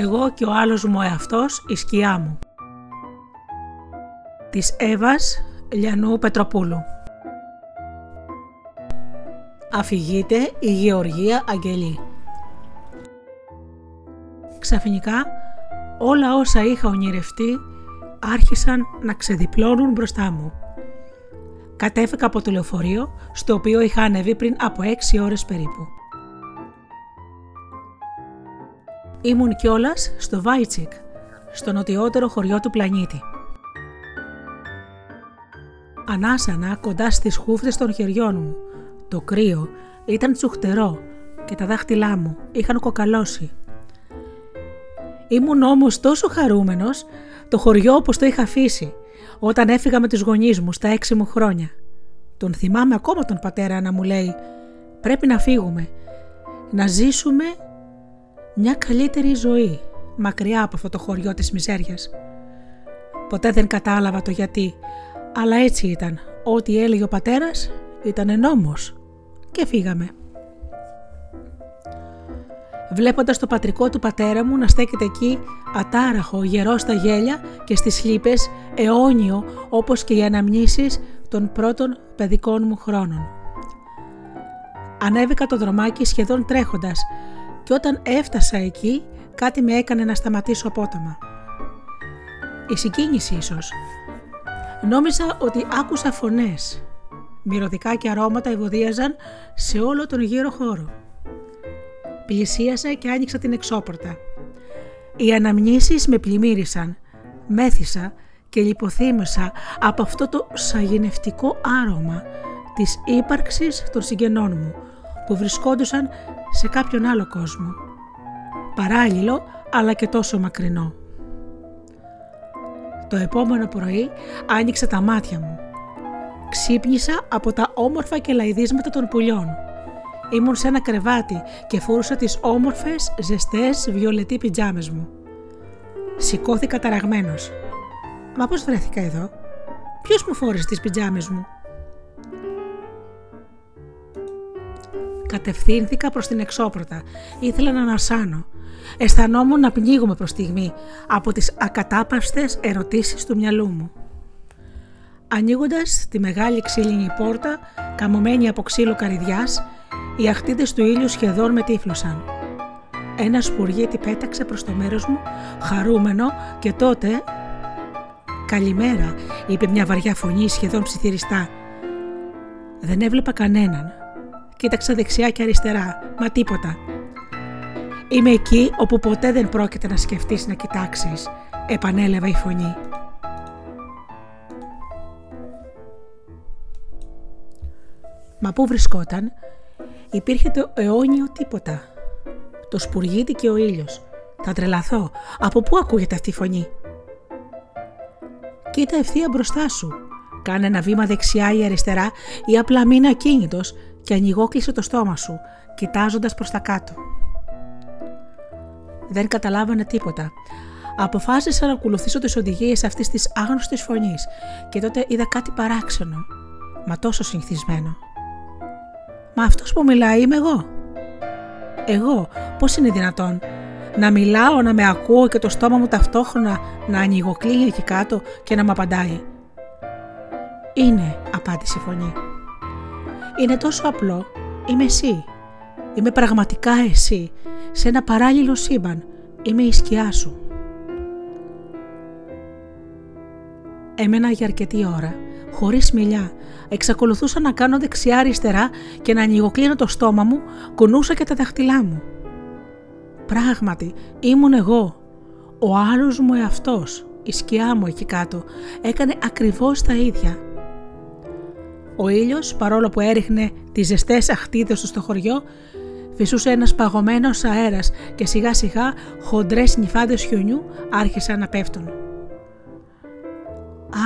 εγώ και ο άλλος μου εαυτός η σκιά μου. Της Εύας Λιανού Πετροπούλου Αφηγείται η Γεωργία Αγγελή Ξαφνικά όλα όσα είχα ονειρευτεί άρχισαν να ξεδιπλώνουν μπροστά μου. Κατέφεκα από το λεωφορείο στο οποίο είχα ανεβεί πριν από έξι ώρες περίπου. Ήμουν κιόλας στο Βάιτσικ, στο νοτιότερο χωριό του πλανήτη. Ανάσανα κοντά στις χούφτες των χεριών μου. Το κρύο ήταν τσουχτερό και τα δάχτυλά μου είχαν κοκαλώσει. Ήμουν όμως τόσο χαρούμενος το χωριό όπως το είχα αφήσει όταν έφυγα με τους γονείς μου στα έξι μου χρόνια. Τον θυμάμαι ακόμα τον πατέρα να μου λέει «Πρέπει να φύγουμε, να ζήσουμε μια καλύτερη ζωή μακριά από αυτό το χωριό της μιζέριας». Ποτέ δεν κατάλαβα το γιατί, αλλά έτσι ήταν. Ό,τι έλεγε ο πατέρας ήταν νόμος και φύγαμε. Βλέποντας το πατρικό του πατέρα μου να στέκεται εκεί ατάραχο, γερός στα γέλια και στις λύπες, αιώνιο όπως και οι αναμνήσεις των πρώτων παιδικών μου χρόνων. Ανέβηκα το δρομάκι σχεδόν τρέχοντας και όταν έφτασα εκεί κάτι με έκανε να σταματήσω απότομα. Η συγκίνηση ίσως. Νόμιζα ότι άκουσα φωνές. Μυρωδικά και αρώματα ευωδίαζαν σε όλο τον γύρο χώρο. Πλησίασα και άνοιξα την εξώπορτα. Οι αναμνήσεις με πλημμύρισαν. Μέθησα και λιποθύμησα από αυτό το σαγηνευτικό άρωμα της ύπαρξης των συγγενών μου που βρισκόντουσαν σε κάποιον άλλο κόσμο. Παράλληλο αλλά και τόσο μακρινό. Το επόμενο πρωί άνοιξα τα μάτια μου. Ξύπνησα από τα όμορφα και λαϊδίσματα των πουλιών. Ήμουν σε ένα κρεβάτι και φορούσα τις όμορφες, ζεστές, βιολετή πιτζάμες μου. Σηκώθηκα ταραγμένος. Μα πώς βρέθηκα εδώ; Ποιος μου φόρεσε τις πιτζάμες μου; Κατευθύνθηκα προς την εξώπρωτα. Ήθελα να ανασάνω. Αισθανόμουν να πνίγομαι προς στιγμή από τις ακατάπαυστες ερωτήσεις του μυαλού μου. Ανοίγοντας τη μεγάλη ξύλινη πόρτα, καμωμένη από ξύλο καρυδιάς, οι αχτίδες του ήλιου σχεδόν με τύφλωσαν. Ένας σπουργίτη πέταξε προς το μέρος μου, χαρούμενο και τότε... «Καλημέρα», είπε μια βαριά φωνή σχεδόν ψιθυριστά. Δεν έβλεπα κανέναν. Κοίταξα δεξιά και αριστερά, μα τίποτα. Είμαι εκεί όπου ποτέ δεν πρόκειται να σκεφτείς να κοιτάξεις, επανέλαβε η φωνή. Μα πού βρισκόταν, υπήρχε το αιώνιο τίποτα. Το σπουργίτι και ο ήλιος. Θα τρελαθώ. Από πού ακούγεται αυτή η φωνή; Κοίτα ευθεία μπροστά σου. Κάνε ένα βήμα δεξιά ή αριστερά ή απλά μείνε ακίνητος και ανοιγόκλεισε το στόμα σου, κοιτάζοντας προς τα κάτω. Δεν καταλάβανε τίποτα. Αποφάσισα να ακολουθήσω τις οδηγίες αυτής της άγνωστης φωνής και τότε είδα κάτι παράξενο, μα τόσο συνηθισμένο. Μα αυτός που μιλάει είμαι εγώ. Εγώ, πώς είναι δυνατόν, να μιλάω, να με ακούω και το στόμα μου ταυτόχρονα να ανοιγοκλίνει εκεί κάτω και να μου απαντάει. Είναι, απάντησε η φωνή. Είναι τόσο απλό. Είμαι εσύ. Είμαι πραγματικά εσύ. Σε ένα παράλληλο σύμπαν. Είμαι η σκιά σου. Έμενα για αρκετή ώρα, χωρίς μιλιά. Εξακολουθούσα να κάνω δεξιά-αριστερά και να ανοιγοκλίνω το στόμα μου, κουνούσα και τα δαχτυλά μου. Πράγματι, ήμουν εγώ. Ο άλλος μου εαυτός, η σκιά μου εκεί κάτω, έκανε ακριβώς τα ίδια. Ο ήλιος, παρόλο που έριχνε τις ζεστές αχτίδες του στο χωριό, φυσούσε ένας παγωμένος αέρας και σιγά σιγά χοντρές νυφάδες χιονιού άρχισαν να πέφτουν.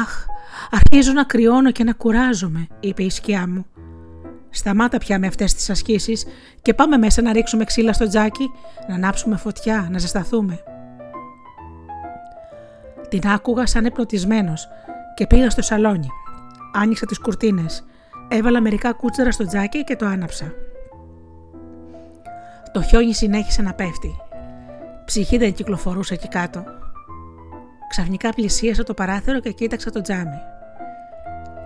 «Αχ, αρχίζω να κρυώνω και να κουράζομαι», είπε η σκιά μου. «Σταμάτα πια με αυτές τις ασκήσεις και πάμε μέσα να ρίξουμε ξύλα στο τζάκι, να ανάψουμε φωτιά, να ζεσταθούμε». Την άκουγα σαν επνοτισμένος και πήγα στο σαλόνι. Άνοιξα τις κουρτίνες. Έβαλα μερικά κούτσερα στο τζάκι και το άναψα. Το χιόνι συνέχισε να πέφτει. Ψυχή δεν κυκλοφορούσε εκεί κάτω. Ξαφνικά πλησίασα το παράθυρο και κοίταξα το τζάμι.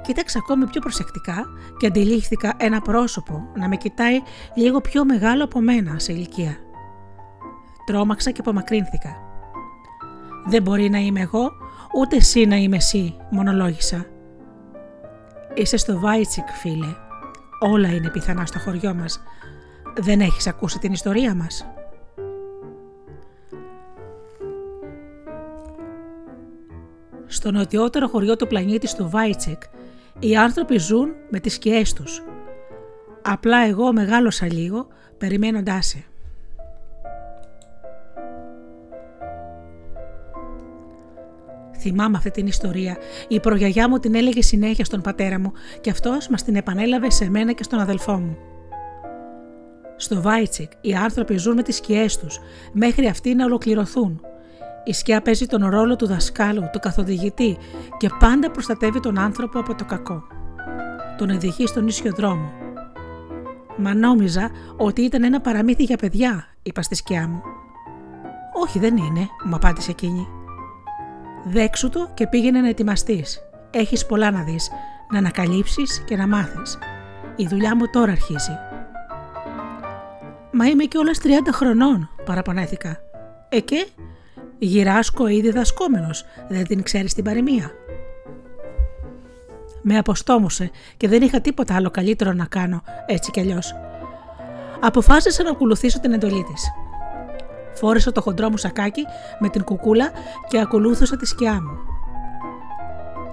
Κοίταξα ακόμη πιο προσεκτικά και αντιλήφθηκα ένα πρόσωπο να με κοιτάει λίγο πιο μεγάλο από μένα σε ηλικία. Τρόμαξα και απομακρύνθηκα. «Δεν μπορεί να είμαι εγώ, ούτε εσύ να είμαι εσύ», μονολόγησα. «Είσαι στο Βάιτσικ, φίλε. Όλα είναι πιθανά στο χωριό μας. Δεν έχεις ακούσει την ιστορία μας». Στο νοτιότερο χωριό του πλανήτη στο Βάιτσεκ, οι άνθρωποι ζουν με τις σκιές τους. Απλά εγώ μεγάλωσα λίγο περιμένοντάς σε. Θυμάμαι αυτή την ιστορία. Η προγιαγιά μου την έλεγε συνέχεια στον πατέρα μου και αυτός μας την επανέλαβε σε μένα και στον αδελφό μου. Στο Βάιτσικ οι άνθρωποι ζουν με τις σκιές τους μέχρι αυτοί να ολοκληρωθούν η σκιά παίζει τον ρόλο του δασκάλου, του καθοδηγητή και πάντα προστατεύει τον άνθρωπο από το κακό. Τον οδηγεί στον ίσιο δρόμο. Μα νόμιζα ότι ήταν ένα παραμύθι για παιδιά, είπα στη σκιά μου. Όχι, δεν είναι, μου απάντησε εκείνη. Δέξου το και πήγαινε να ετοιμαστείς. Έχεις πολλά να δεις, να ανακαλύψεις και να μάθεις. Η δουλειά μου τώρα αρχίζει. Μα είμαι κιόλας 30 χρονών, παραπονέθηκα. Ε και, Γυράσκω ή διδασκόμενο, δεν την ξέρεις την παροιμία. Με αποστόμωσε και δεν είχα τίποτα άλλο καλύτερο να κάνω έτσι κι αλλιώς. Αποφάσισα να ακολουθήσω την εντολή της. Φόρεσα το χοντρό μου σακάκι με την κουκούλα και ακολούθησα τη σκιά μου.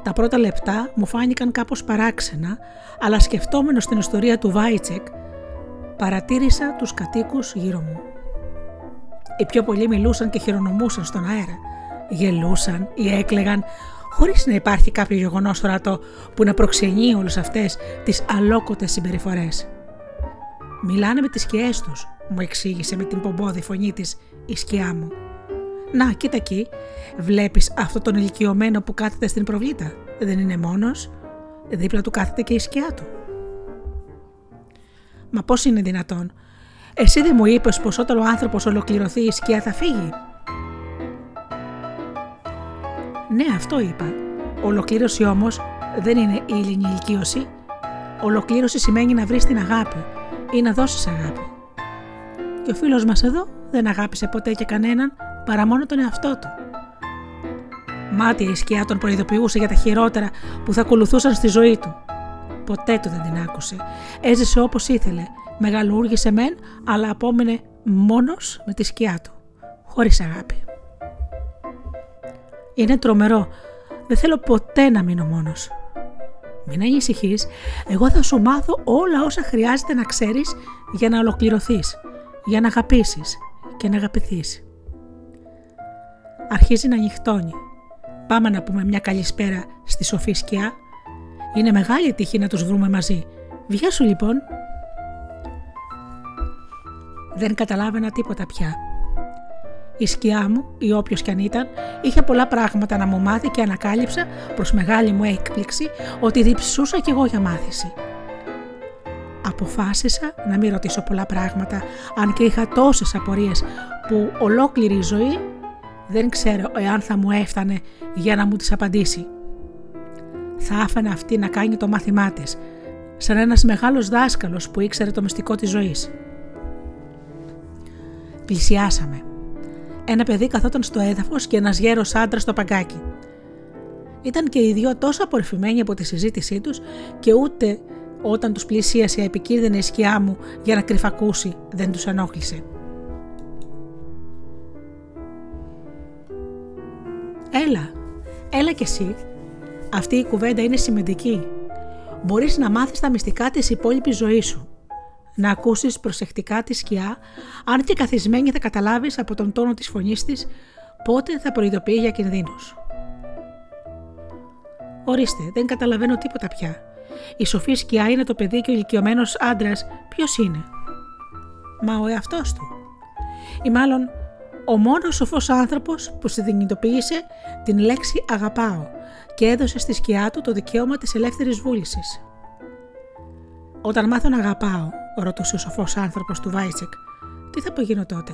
Τα πρώτα λεπτά μου φάνηκαν κάπως παράξενα, αλλά σκεφτόμενος την ιστορία του Βάιτσεκ, παρατήρησα τους κατοίκους γύρω μου. Οι πιο πολλοί μιλούσαν και χειρονομούσαν στον αέρα. Γελούσαν ή έκλεγαν, χωρίς να υπάρχει κάποιο γεγονός ορατό που να προξενεί όλες αυτές τις αλόκοτες συμπεριφορές. «Μιλάνε με τις σκιές τους», μου εξήγησε με την πομπόδη φωνή της η σκιά μου. «Να, κοίτα εκεί, βλέπεις αυτό τον ηλικιωμένο που κάθεται στην προβλήτα; Δεν είναι μόνος, δίπλα του κάθεται και η σκιά του». «Μα πώς είναι δυνατόν, εσύ δεν μου είπες πως όταν ο άνθρωπος ολοκληρωθεί η σκιά θα φύγει; Ναι, αυτό είπα. Ολοκλήρωση όμως δεν είναι η ελληνική ηλικίωση. Ολοκλήρωση σημαίνει να βρεις την αγάπη ή να δώσεις αγάπη. Και ο φίλος μας εδώ δεν αγάπησε ποτέ και κανέναν παρά μόνο τον εαυτό του. Μάτια η σκιά τον προειδοποιούσε για τα χειρότερα που θα ακολουθούσαν στη ζωή του. Ποτέ του δεν την άκουσε. Έζησε όπως ήθελε Μεγαλούργησε μεν, αλλά απόμενε μόνος με τη σκιά του, χωρίς αγάπη. Είναι τρομερό. Δεν θέλω ποτέ να μείνω μόνος. Μην ανησυχείς, εγώ θα σου μάθω όλα όσα χρειάζεται να ξέρεις για να ολοκληρωθείς, για να αγαπήσεις και να αγαπηθείς. Αρχίζει να νυχτώνει. Πάμε να πούμε μια καλησπέρα στη σοφή σκιά. Είναι μεγάλη τύχη να τους βρούμε μαζί. Βγες σου λοιπόν δεν καταλάβαινα τίποτα πια. Η σκιά μου, ή όποιος κι αν ήταν, είχε πολλά πράγματα να μου μάθει και ανακάλυψα προς μεγάλη μου έκπληξη ότι διψούσα κι εγώ για μάθηση. Αποφάσισα να μην ρωτήσω πολλά πράγματα, αν και είχα τόσες απορίες που ολόκληρη η ζωή δεν ξέρω εάν θα μου έφτανε για να μου τις απαντήσει. Θα άφαινα αυτή να κάνει το μάθημά της, σαν ένας μεγάλος δάσκαλος που ήξερε το μυστικό της ζωής. Πλησιάσαμε. Ένα παιδί καθόταν στο έδαφος και ένας γέρος άντρας στο παγκάκι. Ήταν και οι δυο τόσο απορριφημένοι από τη συζήτησή τους και ούτε όταν τους πλησίασε η επικίνδυνη σκιά μου για να κρυφακούσει δεν τους ενόχλησε. Έλα, έλα κι εσύ. Αυτή η κουβέντα είναι σημαντική. Μπορείς να μάθεις τα μυστικά της υπόλοιπης ζωής σου να ακούσεις προσεκτικά τη σκιά, αν και καθισμένη θα καταλάβεις από τον τόνο της φωνής της πότε θα προειδοποιεί για κινδύνους. Ορίστε, δεν καταλαβαίνω τίποτα πια. Η σοφή σκιά είναι το παιδί και ο ηλικιωμένος άντρας ποιος είναι; Μα ο εαυτός του. Ή μάλλον ο μόνος σοφός άνθρωπος που συνειδητοποίησε την λέξη αγαπάω και έδωσε στη σκιά του το δικαίωμα της ελεύθερης βούλησης. Όταν μάθω να αγαπάω, ρωτούσε ο σοφός άνθρωπος του Βάιτσεκ, τι θα απογίνω τότε;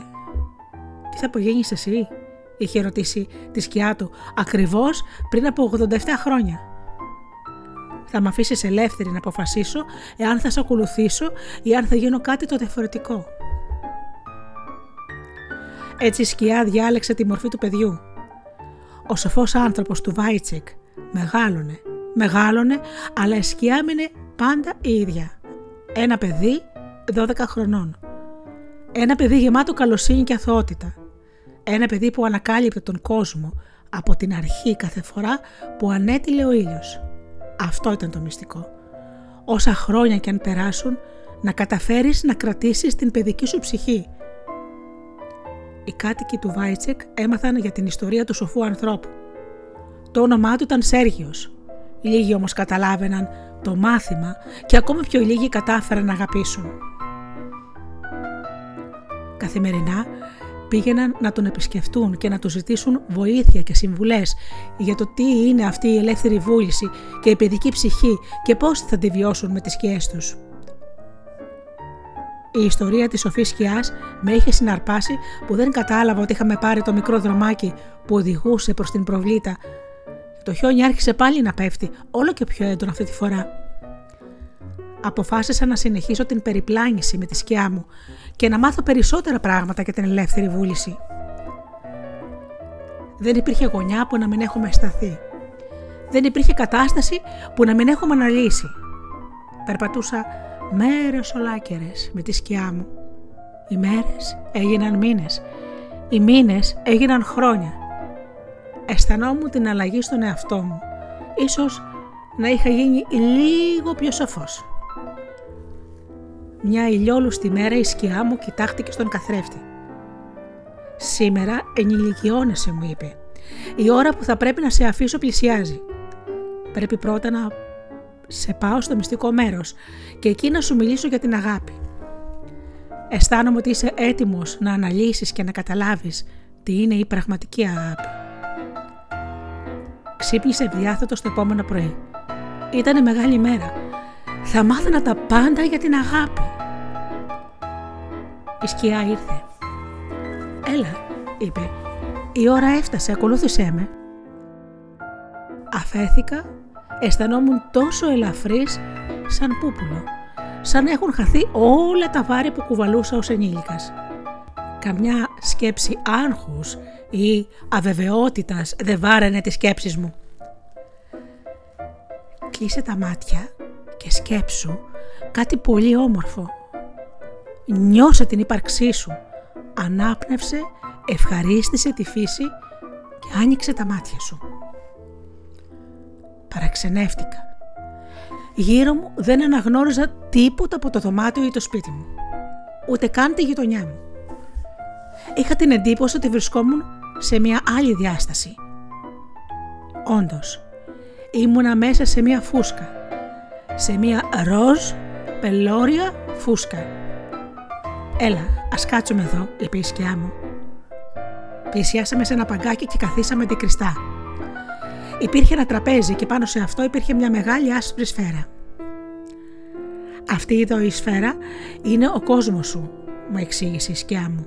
Τι θα απογένεις εσύ, είχε ρωτήσει τη σκιά του ακριβώς πριν από 87 χρόνια. Θα με αφήσεις ελεύθερη να αποφασίσω εάν θα σε ακολουθήσω ή αν θα γίνω κάτι το διαφορετικό. Έτσι η σκιά διάλεξε τη μορφή του παιδιού. Ο σοφός άνθρωπος του Βάιτσεκ μεγάλωνε, μεγάλωνε, αλλά η σκιά έμεινε πάντα η ίδια. Ένα παιδί 12 χρονών. Ένα παιδί γεμάτο καλοσύνη και αθωότητα. Ένα παιδί που ανακάλυπτε τον κόσμο από την αρχή κάθε φορά που ανέτειλε ο ήλιος. Αυτό ήταν το μυστικό. Όσα χρόνια και αν περάσουν, να καταφέρεις να κρατήσεις την παιδική σου ψυχή. Οι κάτοικοι του Βάιτσεκ έμαθαν για την ιστορία του σοφού ανθρώπου. Το όνομά του ήταν Σέργιος. Λίγοι όμως καταλάβαιναν το μάθημα και ακόμα πιο λίγοι κατάφεραν να αγαπήσουν. Καθημερινά πήγαιναν να τον επισκεφτούν και να του ζητήσουν βοήθεια και συμβουλές για το τι είναι αυτή η ελεύθερη βούληση και η παιδική ψυχή και πώς θα τη βιώσουν με τις σκιές τους. Η ιστορία της σοφής σκιάς με είχε συναρπάσει που δεν κατάλαβα ότι είχαμε πάρει το μικρό δρομάκι που οδηγούσε προς την προβλήτα. Το χιόνι άρχισε πάλι να πέφτει, όλο και πιο έντονο αυτή τη φορά. Αποφάσισα να συνεχίσω την περιπλάνηση με τη σκιά μου και να μάθω περισσότερα πράγματα για την ελεύθερη βούληση. Δεν υπήρχε γωνιά που να μην έχουμε σταθεί. Δεν υπήρχε κατάσταση που να μην έχουμε αναλύσει. Περπατούσα μέρες ολάκερες με τη σκιά μου. Οι μέρες έγιναν μήνες. Οι μήνες έγιναν χρόνια. Αισθανόμουν την αλλαγή στον εαυτό μου. Ίσως να είχα γίνει λίγο πιο σοφός. Μια ηλιόλουστη μέρα η σκιά μου κοιτάχτηκε στον καθρέφτη. «Σήμερα ενηλικιώνεσαι», μου είπε. «Η ώρα που θα πρέπει να σε αφήσω πλησιάζει. Πρέπει πρώτα να σε πάω στο μυστικό μέρος και εκεί να σου μιλήσω για την αγάπη. Αισθάνομαι ότι είσαι έτοιμος να αναλύσεις και να καταλάβεις τι είναι η πραγματική αγάπη. Ξύπνησε ευδιάθετος το επόμενο πρωί. Ήταν μεγάλη μέρα. Θα μάθαινα τα πάντα για την αγάπη. Η σκιά ήρθε. «Έλα», είπε, «η ώρα έφτασε, ακολούθησέ με». Αφέθηκα αισθανόμουν τόσο ελαφρύς σαν πούπουλο, σαν έχουν χαθεί όλα τα βάρη που κουβαλούσα ως ενήλικας. Καμιά σκέψη άγχους ή αβεβαιότητας δεν βάραινε τις σκέψεις μου. Κλείσε τα μάτια και σκέψου κάτι πολύ όμορφο. Νιώσε την ύπαρξή σου. Ανάπνευσε, ευχαρίστησε τη φύση και άνοιξε τα μάτια σου. Παραξενεύτηκα. Γύρω μου δεν αναγνώριζα τίποτα από το δωμάτιο ή το σπίτι μου. Ούτε καν τη γειτονιά μου. Είχα την εντύπωση ότι βρισκόμουν σε μια άλλη διάσταση. Όντως, ήμουνα μέσα σε μια φούσκα. Σε μια ροζ πελώρια φούσκα. «Έλα, ας κάτσουμε εδώ», είπε η σκιά μου. Πλησιάσαμε σε ένα παγκάκι και καθίσαμε κρυστά. Υπήρχε ένα τραπέζι και πάνω σε αυτό υπήρχε μια μεγάλη άσπρη σφαίρα. Αυτή εδώ η σφαίρα είναι ο κόσμος σου, μου εξήγησε η σκιά μου.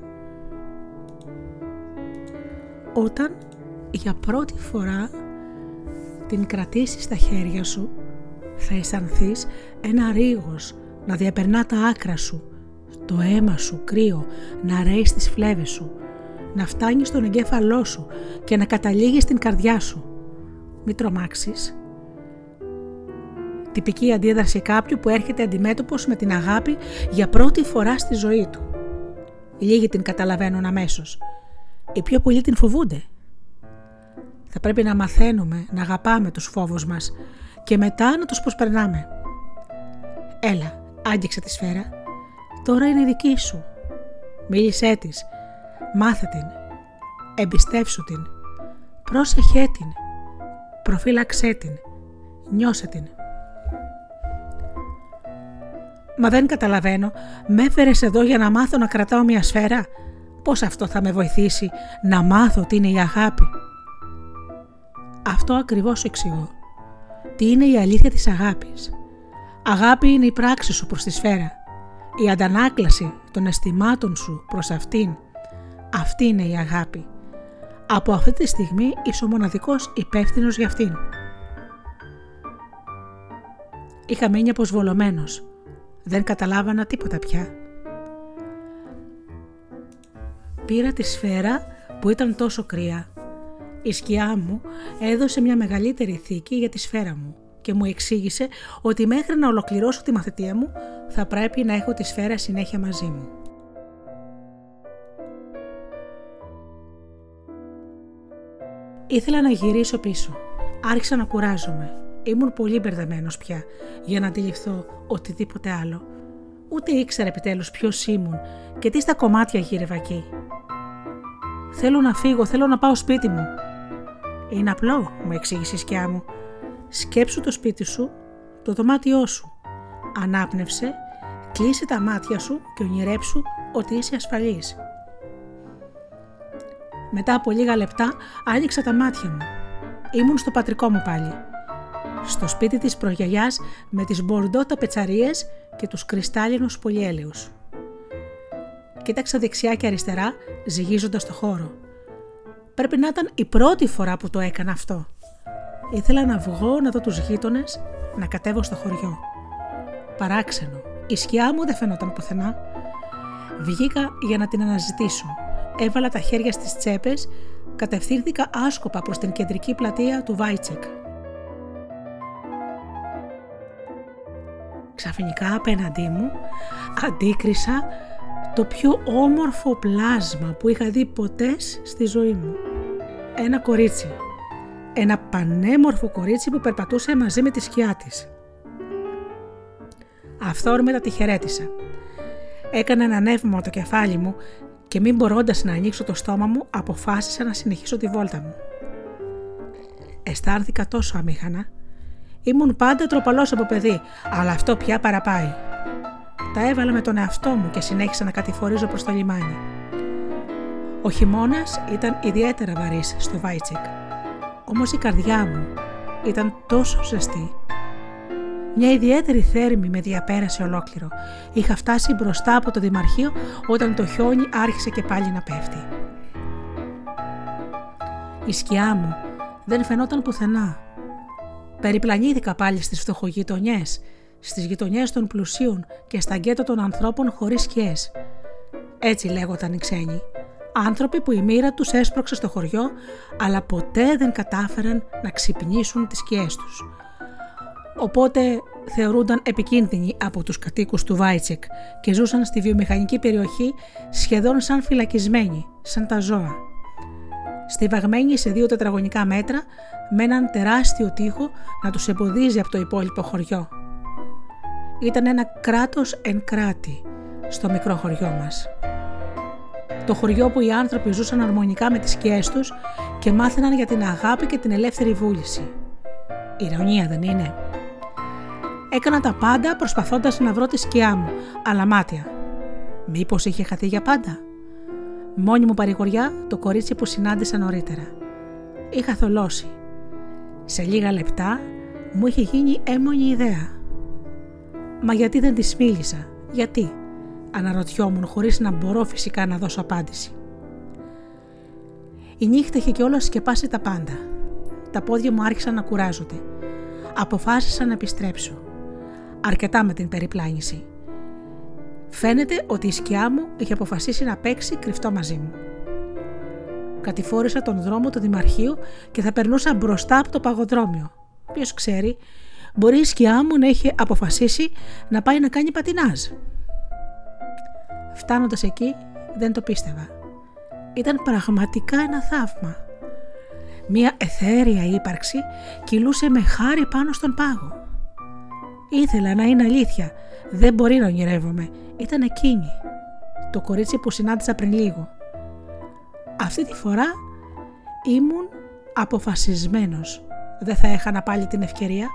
Όταν για πρώτη φορά την κρατήσεις στα χέρια σου, θα αισθανθείς ένα ρίγος να διαπερνά τα άκρα σου, το αίμα σου κρύο να ρέει στις φλέβες σου, να φτάνεις στον εγκέφαλό σου και να καταλήγεις στην καρδιά σου μη τρομάξεις. Τυπική αντίδραση κάποιου που έρχεται αντιμέτωπος με την αγάπη για πρώτη φορά στη ζωή του. Λίγοι την καταλαβαίνουν αμέσως. Οι πιο πολλοί την φοβούνται. Θα πρέπει να μαθαίνουμε να αγαπάμε τους φόβους μας και μετά να τους προσπερνάμε. Έλα, άγγιξε τη σφαίρα. Τώρα είναι δική σου. Μίλησέ της. Μάθε την. Εμπιστεύσου την. Πρόσεχέ την. Προφύλαξέ την. Νιώσε την. Μα δεν καταλαβαίνω. Με έφερες εδώ για να μάθω να κρατάω μια σφαίρα; Πώς αυτό θα με βοηθήσει να μάθω τι είναι η αγάπη; Αυτό ακριβώς εξηγώ. Τι είναι η αλήθεια της αγάπης. Αγάπη είναι η πράξη σου προς τη σφαίρα. Η αντανάκλαση των αισθημάτων σου προς αυτήν. Αυτή είναι η αγάπη. Από αυτή τη στιγμή είσαι ο μοναδικός υπεύθυνος για αυτήν. Είχα μείνει αποσβολωμένος. Δεν καταλάβανα τίποτα πια. Πήρα τη σφαίρα που ήταν τόσο κρύα. Η σκιά μου έδωσε μια μεγαλύτερη θήκη για τη σφαίρα μου και μου εξήγησε ότι μέχρι να ολοκληρώσω τη μαθητεία μου θα πρέπει να έχω τη σφαίρα συνέχεια μαζί μου. Ήθελα να γυρίσω πίσω. Άρχισα να κουράζομαι. Ήμουν πολύ μπερδεμένος πια για να αντιληφθώ οτιδήποτε άλλο. Ούτε ήξερα επιτέλους ποιος ήμουν και τι στα κομμάτια γύρευα εκεί. Θέλω να φύγω, θέλω να πάω σπίτι μου. Είναι απλό, μου εξήγησε η σκιά μου. Σκέψου το σπίτι σου, το δωμάτιό σου. Ανάπνευσε, κλείσε τα μάτια σου και ονειρέψου ότι είσαι ασφαλής. Μετά από λίγα λεπτά άνοιξα τα μάτια μου. Ήμουν στο πατρικό μου πάλι. Στο σπίτι της προγιαγιάς με τις μπορντό ταπετσαρίες και τους κρυστάλλινους πολυέλαιους. Κοίταξα δεξιά και αριστερά, ζυγίζοντας το χώρο. Πρέπει να ήταν η πρώτη φορά που το έκανα αυτό. Ήθελα να βγω να δω τους γείτονες, να κατέβω στο χωριό. Παράξενο. Η σκιά μου δεν φαινόταν πουθενά. Βγήκα για να την αναζητήσω. Έβαλα τα χέρια στις τσέπες, κατευθύνθηκα άσκοπα προς την κεντρική πλατεία του Βάιτσεκ. Ξαφνικά απέναντί μου αντίκρισα το πιο όμορφο πλάσμα που είχα δει ποτέ στη ζωή μου. Ένα κορίτσι. Ένα πανέμορφο κορίτσι που περπατούσε μαζί με τη σκιά της. Αυθόρμητα τη χαιρέτησα. Έκανα ένα νεύμα το κεφάλι μου και μην μπορώντας να ανοίξω το στόμα μου αποφάσισα να συνεχίσω τη βόλτα μου. Αισθάνθηκα τόσο αμήχανα. Ήμουν πάντα τροπαλός από παιδί, αλλά αυτό πια παραπάει. Τα έβαλα με τον εαυτό μου και συνέχισα να κατηφορίζω προς το λιμάνι. Ο χειμώνας ήταν ιδιαίτερα βαρύς στο Βάιτσεκ, όμως η καρδιά μου ήταν τόσο ζεστή. Μια ιδιαίτερη θέρμη με διαπέρασε ολόκληρο. Είχα φτάσει μπροστά από το Δημαρχείο όταν το χιόνι άρχισε και πάλι να πέφτει. Η σκιά μου δεν φαινόταν πουθενά. Περιπλανήθηκα πάλι στις φτωχογειτονιές στις γειτονιές των πλουσίων και στα γκέτο των ανθρώπων χωρίς σκιές. Έτσι λέγονταν οι ξένοι. Άνθρωποι που η μοίρα τους έσπρωξε στο χωριό, αλλά ποτέ δεν κατάφεραν να ξυπνήσουν τις σκιές τους. Οπότε θεωρούνταν επικίνδυνοι από τους κατοίκους του Βάιτσεκ και ζούσαν στη βιομηχανική περιοχή σχεδόν σαν φυλακισμένοι, σαν τα ζώα. Στιβαγμένοι σε δύο τετραγωνικά μέτρα με έναν τεράστιο τοίχο να τους εμποδίζει από το υπόλοιπο χωριό ήταν ένα κράτος εν κράτη στο μικρό χωριό μας. Το χωριό που οι άνθρωποι ζούσαν αρμονικά με τις σκιές τους και μάθαιναν για την αγάπη και την ελεύθερη βούληση. Ηρωνία δεν είναι; Έκανα τα πάντα προσπαθώντας να βρω τη σκιά μου, αλλά μάτια. Μήπως είχε χαθεί για πάντα; Μόνη μου παρηγοριά το κορίτσι που συνάντησα νωρίτερα. Είχα θολώσει. Σε λίγα λεπτά μου είχε γίνει έμονη ιδέα. Μα γιατί δεν της μίλησα, γιατί, αναρωτιόμουν χωρίς να μπορώ φυσικά να δώσω απάντηση. Η νύχτα είχε κιόλας σκεπάσει τα πάντα. Τα πόδια μου άρχισαν να κουράζονται. Αποφάσισα να επιστρέψω. Αρκετά με την περιπλάνηση. Φαίνεται ότι η σκιά μου είχε αποφασίσει να παίξει κρυφτό μαζί μου. Κατηφόρησα τον δρόμο του Δημαρχείου και θα περνούσα μπροστά από το παγοδρόμιο. Ποιος ξέρει, μπορεί η σκιά μου να έχει αποφασίσει να πάει να κάνει πατινάζ. Φτάνοντας εκεί δεν το πίστευα. Ήταν πραγματικά ένα θαύμα. Μία εθέρια ύπαρξη κυλούσε με χάρη πάνω στον πάγο. Ήθελα να είναι αλήθεια. Δεν μπορεί να ονειρεύομαι. Ήταν εκείνη. Το κορίτσι που συνάντησα πριν λίγο. Αυτή τη φορά ήμουν αποφασισμένος. Δεν θα έχανα πάλι την ευκαιρία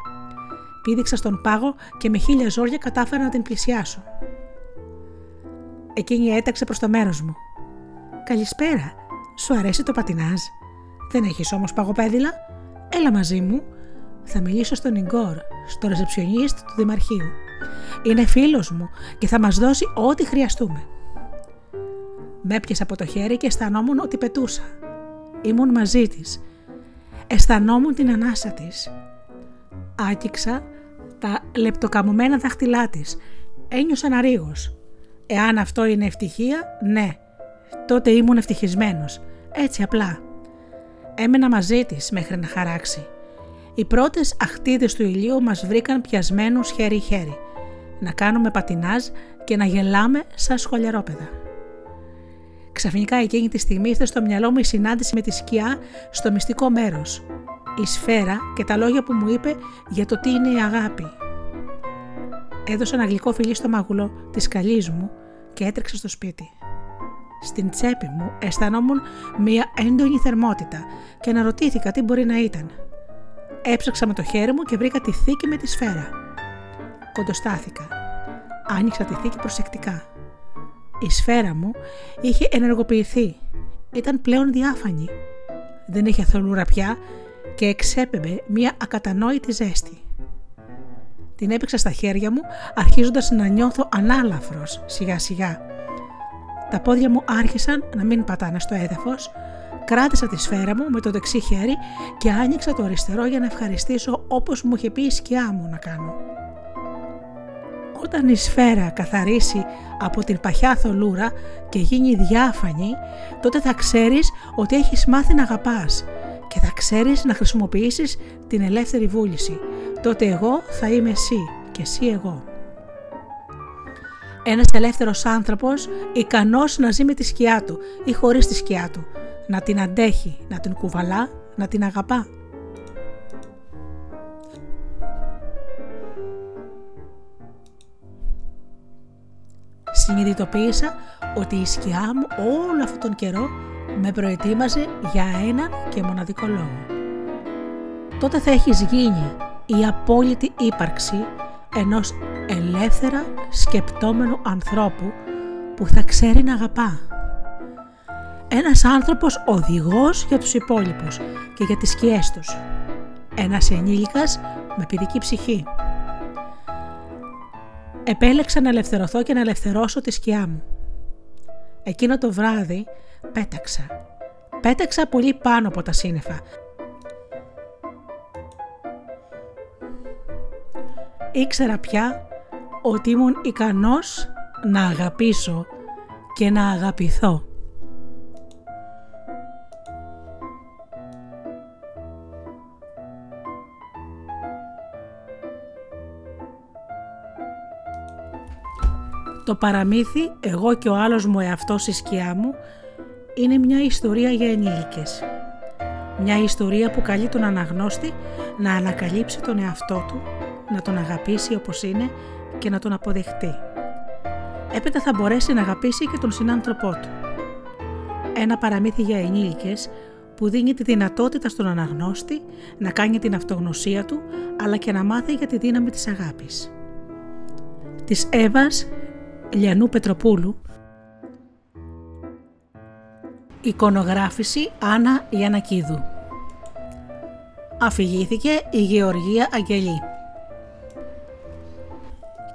πήδηξα στον πάγο και με χίλια ζόρια κατάφερα να την πλησιάσω. Εκείνη έταξε προς το μέρος μου. «Καλησπέρα, σου αρέσει το πατινάζ. Δεν έχεις όμως παγοπέδιλα; Έλα μαζί μου. Θα μιλήσω στον Ιγκόρ, στο ρεζεψιονίστ του Δημαρχείου. Είναι φίλος μου και θα μας δώσει ό,τι χρειαστούμε». Με έπιασε από το χέρι και αισθανόμουν ότι πετούσα. Ήμουν μαζί της. Αισθανόμουν την ανάσα της. Άκυξα τα λεπτοκαμωμένα δάχτυλά της. Ένιωσα ένα ρίγος. Εάν αυτό είναι ευτυχία, ναι. Τότε ήμουν ευτυχισμένος. Έτσι απλά. Έμενα μαζί της μέχρι να χαράξει. Οι πρώτες αχτίδες του ηλίου μας βρήκαν πιασμένους χέρι-χέρι. Να κάνουμε πατινάζ και να γελάμε σαν σχολιαρόπαιδα. Ξαφνικά εκείνη τη στιγμή ήρθε στο μυαλό μου η συνάντηση με τη σκιά στο μυστικό μέρος. Η σφαίρα και τα λόγια που μου είπε για το τι είναι η αγάπη. Έδωσα ένα γλυκό φιλί στο μάγουλο της καλής μου και έτρεξα στο σπίτι. Στην τσέπη μου αισθανόμουν μία έντονη θερμότητα και αναρωτήθηκα τι μπορεί να ήταν. Έψαξα με το χέρι μου και βρήκα τη θήκη με τη σφαίρα. Κοντοστάθηκα. Άνοιξα τη θήκη προσεκτικά. Η σφαίρα μου είχε ενεργοποιηθεί. Ήταν πλέον διάφανη. Δεν είχε θολούρα πια και εξέπεμπε μία ακατανόητη ζέστη. Την έπαιξα στα χέρια μου αρχίζοντας να νιώθω ανάλαφρος σιγά σιγά. Τα πόδια μου άρχισαν να μην πατάνε στο έδαφος, κράτησα τη σφαίρα μου με το δεξί χέρι και άνοιξα το αριστερό για να ευχαριστήσω όπως μου είχε πει η σκιά μου να κάνω. Όταν η σφαίρα καθαρίσει από την παχιά θολούρα και γίνει διάφανη, τότε θα ξέρεις ότι έχεις μάθει να αγαπάς και θα ξέρεις να χρησιμοποιήσεις την ελεύθερη βούληση. Τότε εγώ θα είμαι εσύ και εσύ εγώ. Ένας ελεύθερος άνθρωπος ικανός να ζει με τη σκιά του ή χωρίς τη σκιά του, να την αντέχει, να την κουβαλά, να την αγαπά. Συνειδητοποίησα ότι η σκιά μου όλο αυτόν τον καιρό με προετοίμαζε για ένα και μοναδικό λόγο. Τότε θα έχεις γίνει η απόλυτη ύπαρξη ενός ελεύθερα σκεπτόμενου ανθρώπου που θα ξέρει να αγαπά. Ένας άνθρωπος οδηγός για τους υπόλοιπους και για τις σκιές τους. Ένας ενήλικας με παιδική ψυχή. Επέλεξα να ελευθερωθώ και να ελευθερώσω τη σκιά μου. Εκείνο το βράδυ πέταξα. Πέταξα πολύ πάνω από τα σύννεφα. Ήξερα πια ότι ήμουν ικανός να αγαπήσω και να αγαπηθώ. Το παραμύθι «Εγώ και ο άλλος μου εαυτός η σκιά μου» είναι μια ιστορία για ενήλικες. Μια ιστορία που καλεί τον αναγνώστη να ανακαλύψει τον εαυτό του, να τον αγαπήσει όπως είναι και να τον αποδεχτεί. Έπειτα θα μπορέσει να αγαπήσει και τον συνάνθρωπό του. Ένα παραμύθι για ενήλικες που δίνει τη δυνατότητα στον αναγνώστη να κάνει την αυτογνωσία του αλλά και να μάθει για τη δύναμη της αγάπης. Της Εύας Λιανού Πετροπούλου. Εικονογράφηση Άννα Ιανακίδου Αφηγήθηκε η Γεωργία Αγγελή.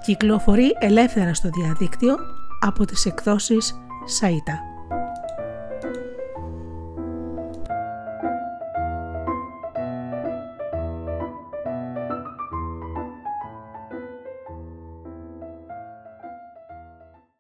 Κυκλοφορεί ελεύθερα στο διαδίκτυο από τις εκδόσεις ΣΑΙΤΑ.